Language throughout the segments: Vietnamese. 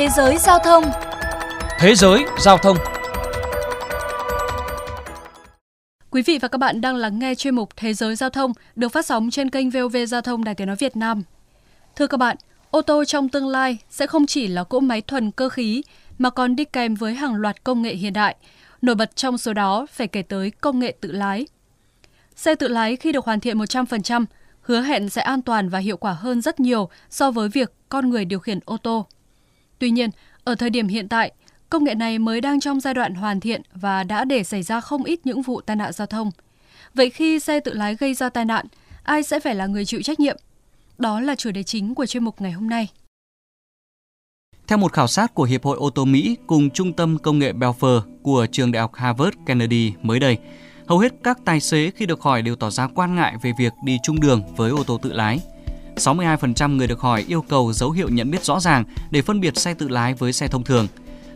Thế giới giao thông Thế giới giao thông Quý vị và các bạn đang lắng nghe chuyên mục Thế giới giao thông được phát sóng trên kênh VOV Giao thông Đài Tiếng nói Việt Nam. Thưa các bạn, ô tô trong tương lai sẽ không chỉ là cỗ máy thuần cơ khí mà còn đi kèm với hàng loạt công nghệ hiện đại. Nổi bật trong số đó phải kể tới công nghệ tự lái. Xe tự lái khi được hoàn thiện 100% hứa hẹn sẽ an toàn và hiệu quả hơn rất nhiều so với việc con người điều khiển ô tô. Tuy nhiên, ở thời điểm hiện tại, công nghệ này mới đang trong giai đoạn hoàn thiện và đã để xảy ra không ít những vụ tai nạn giao thông. Vậy khi xe tự lái gây ra tai nạn, ai sẽ phải là người chịu trách nhiệm? Đó là chủ đề chính của chuyên mục ngày hôm nay. Theo một khảo sát của Hiệp hội ô tô Mỹ cùng Trung tâm Công nghệ Belfer của trường đại học Harvard Kennedy mới đây, hầu hết các tài xế khi được hỏi đều tỏ ra quan ngại về việc đi chung đường với ô tô tự lái. 62% người được hỏi yêu cầu dấu hiệu nhận biết rõ ràng để phân biệt xe tự lái với xe thông thường.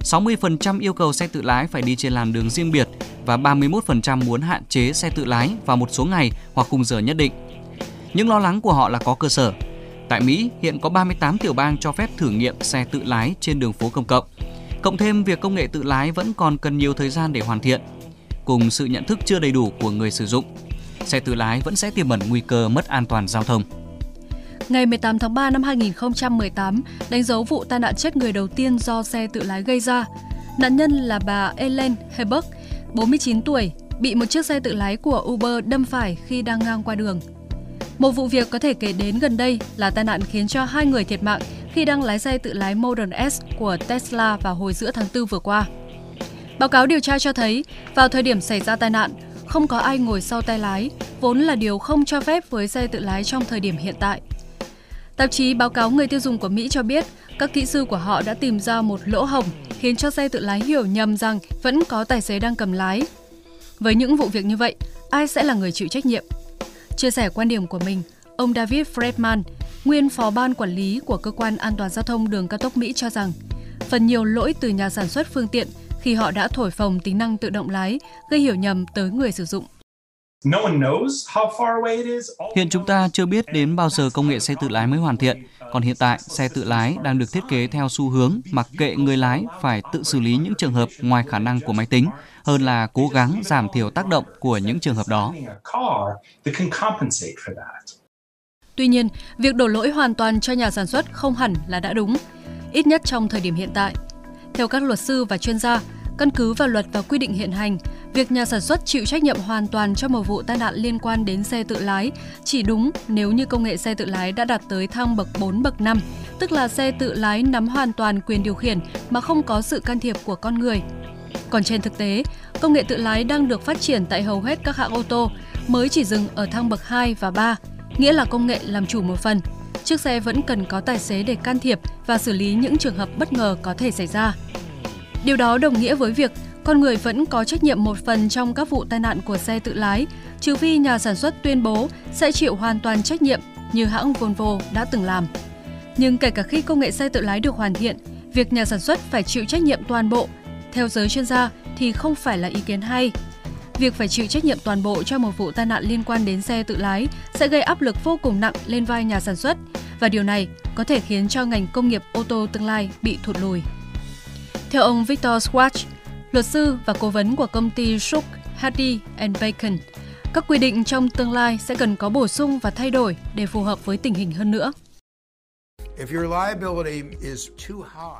60% yêu cầu xe tự lái phải đi trên làn đường riêng biệt và 31% muốn hạn chế xe tự lái vào một số ngày hoặc khung giờ nhất định. Những lo lắng của họ là có cơ sở. Tại Mỹ, hiện có 38 tiểu bang cho phép thử nghiệm xe tự lái trên đường phố công cộng. Cộng thêm việc công nghệ tự lái vẫn còn cần nhiều thời gian để hoàn thiện, cùng sự nhận thức chưa đầy đủ của người sử dụng, xe tự lái vẫn sẽ tiềm ẩn nguy cơ mất an toàn giao thông. Ngày 18 tháng 3 năm 2018 đánh dấu vụ tai nạn chết người đầu tiên do xe tự lái gây ra. Nạn nhân là bà Ellen Heberg, 49 tuổi, bị một chiếc xe tự lái của Uber đâm phải khi đang ngang qua đường. Một vụ việc có thể kể đến gần đây là tai nạn khiến cho hai người thiệt mạng khi đang lái xe tự lái Model S của Tesla vào hồi giữa tháng 4 vừa qua. Báo cáo điều tra cho thấy, vào thời điểm xảy ra tai nạn, không có ai ngồi sau tay lái, vốn là điều không cho phép với xe tự lái trong thời điểm hiện tại. Tạp chí báo cáo người tiêu dùng của Mỹ cho biết, các kỹ sư của họ đã tìm ra một lỗ hổng khiến cho xe tự lái hiểu nhầm rằng vẫn có tài xế đang cầm lái. Với những vụ việc như vậy, ai sẽ là người chịu trách nhiệm? Chia sẻ quan điểm của mình, ông David Fredman, nguyên phó ban quản lý của cơ quan an toàn giao thông đường cao tốc Mỹ cho rằng, phần nhiều lỗi từ nhà sản xuất phương tiện khi họ đã thổi phồng tính năng tự động lái, gây hiểu nhầm tới người sử dụng. Hiện chúng ta chưa biết đến bao giờ công nghệ xe tự lái mới hoàn thiện, còn hiện tại xe tự lái đang được thiết kế theo xu hướng mặc kệ người lái phải tự xử lý những trường hợp ngoài khả năng của máy tính hơn là cố gắng giảm thiểu tác động của những trường hợp đó. Tuy nhiên, việc đổ lỗi hoàn toàn cho nhà sản xuất không hẳn là đã đúng, ít nhất trong thời điểm hiện tại. Theo các luật sư và chuyên gia, căn cứ vào luật và quy định hiện hành, việc nhà sản xuất chịu trách nhiệm hoàn toàn cho một vụ tai nạn liên quan đến xe tự lái chỉ đúng nếu như công nghệ xe tự lái đã đạt tới thang bậc 4 bậc 5, tức là xe tự lái nắm hoàn toàn quyền điều khiển mà không có sự can thiệp của con người. Còn trên thực tế, công nghệ tự lái đang được phát triển tại hầu hết các hãng ô tô mới chỉ dừng ở thang bậc 2 và 3, nghĩa là công nghệ làm chủ một phần. Chiếc xe vẫn cần có tài xế để can thiệp và xử lý những trường hợp bất ngờ có thể xảy ra. Điều đó đồng nghĩa với việc con người vẫn có trách nhiệm một phần trong các vụ tai nạn của xe tự lái, trừ phi nhà sản xuất tuyên bố sẽ chịu hoàn toàn trách nhiệm như hãng Volvo đã từng làm. Nhưng kể cả khi công nghệ xe tự lái được hoàn thiện, việc nhà sản xuất phải chịu trách nhiệm toàn bộ, theo giới chuyên gia thì không phải là ý kiến hay. Việc phải chịu trách nhiệm toàn bộ cho một vụ tai nạn liên quan đến xe tự lái sẽ gây áp lực vô cùng nặng lên vai nhà sản xuất và điều này có thể khiến cho ngành công nghiệp ô tô tương lai bị thụt lùi. Theo ông Victor Swatch, luật sư và cố vấn của công ty Shook, Hardy and Bacon, các quy định trong tương lai sẽ cần có bổ sung và thay đổi để phù hợp với tình hình hơn nữa.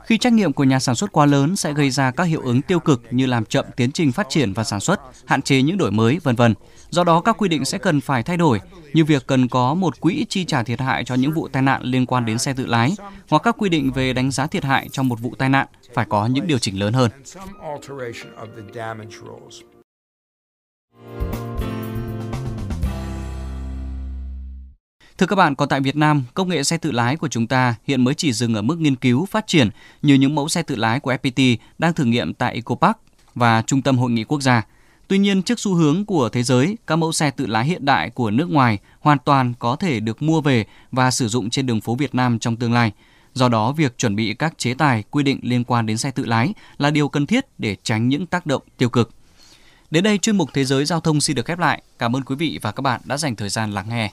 Khi trách nhiệm của nhà sản xuất quá lớn sẽ gây ra các hiệu ứng tiêu cực như làm chậm tiến trình phát triển và sản xuất, hạn chế những đổi mới, vân vân. Do đó các quy định sẽ cần phải thay đổi, như việc cần có một quỹ chi trả thiệt hại cho những vụ tai nạn liên quan đến xe tự lái, hoặc các quy định về đánh giá thiệt hại trong một vụ tai nạn phải có những điều chỉnh lớn hơn. Thưa các bạn, còn tại Việt Nam, công nghệ xe tự lái của chúng ta hiện mới chỉ dừng ở mức nghiên cứu phát triển như những mẫu xe tự lái của FPT đang thử nghiệm tại EcoPark và Trung tâm Hội nghị Quốc gia. Tuy nhiên, trước xu hướng của thế giới, các mẫu xe tự lái hiện đại của nước ngoài hoàn toàn có thể được mua về và sử dụng trên đường phố Việt Nam trong tương lai. Do đó, việc chuẩn bị các chế tài quy định liên quan đến xe tự lái là điều cần thiết để tránh những tác động tiêu cực. Đến đây, chuyên mục Thế giới Giao thông xin được khép lại. Cảm ơn quý vị và các bạn đã dành thời gian lắng nghe.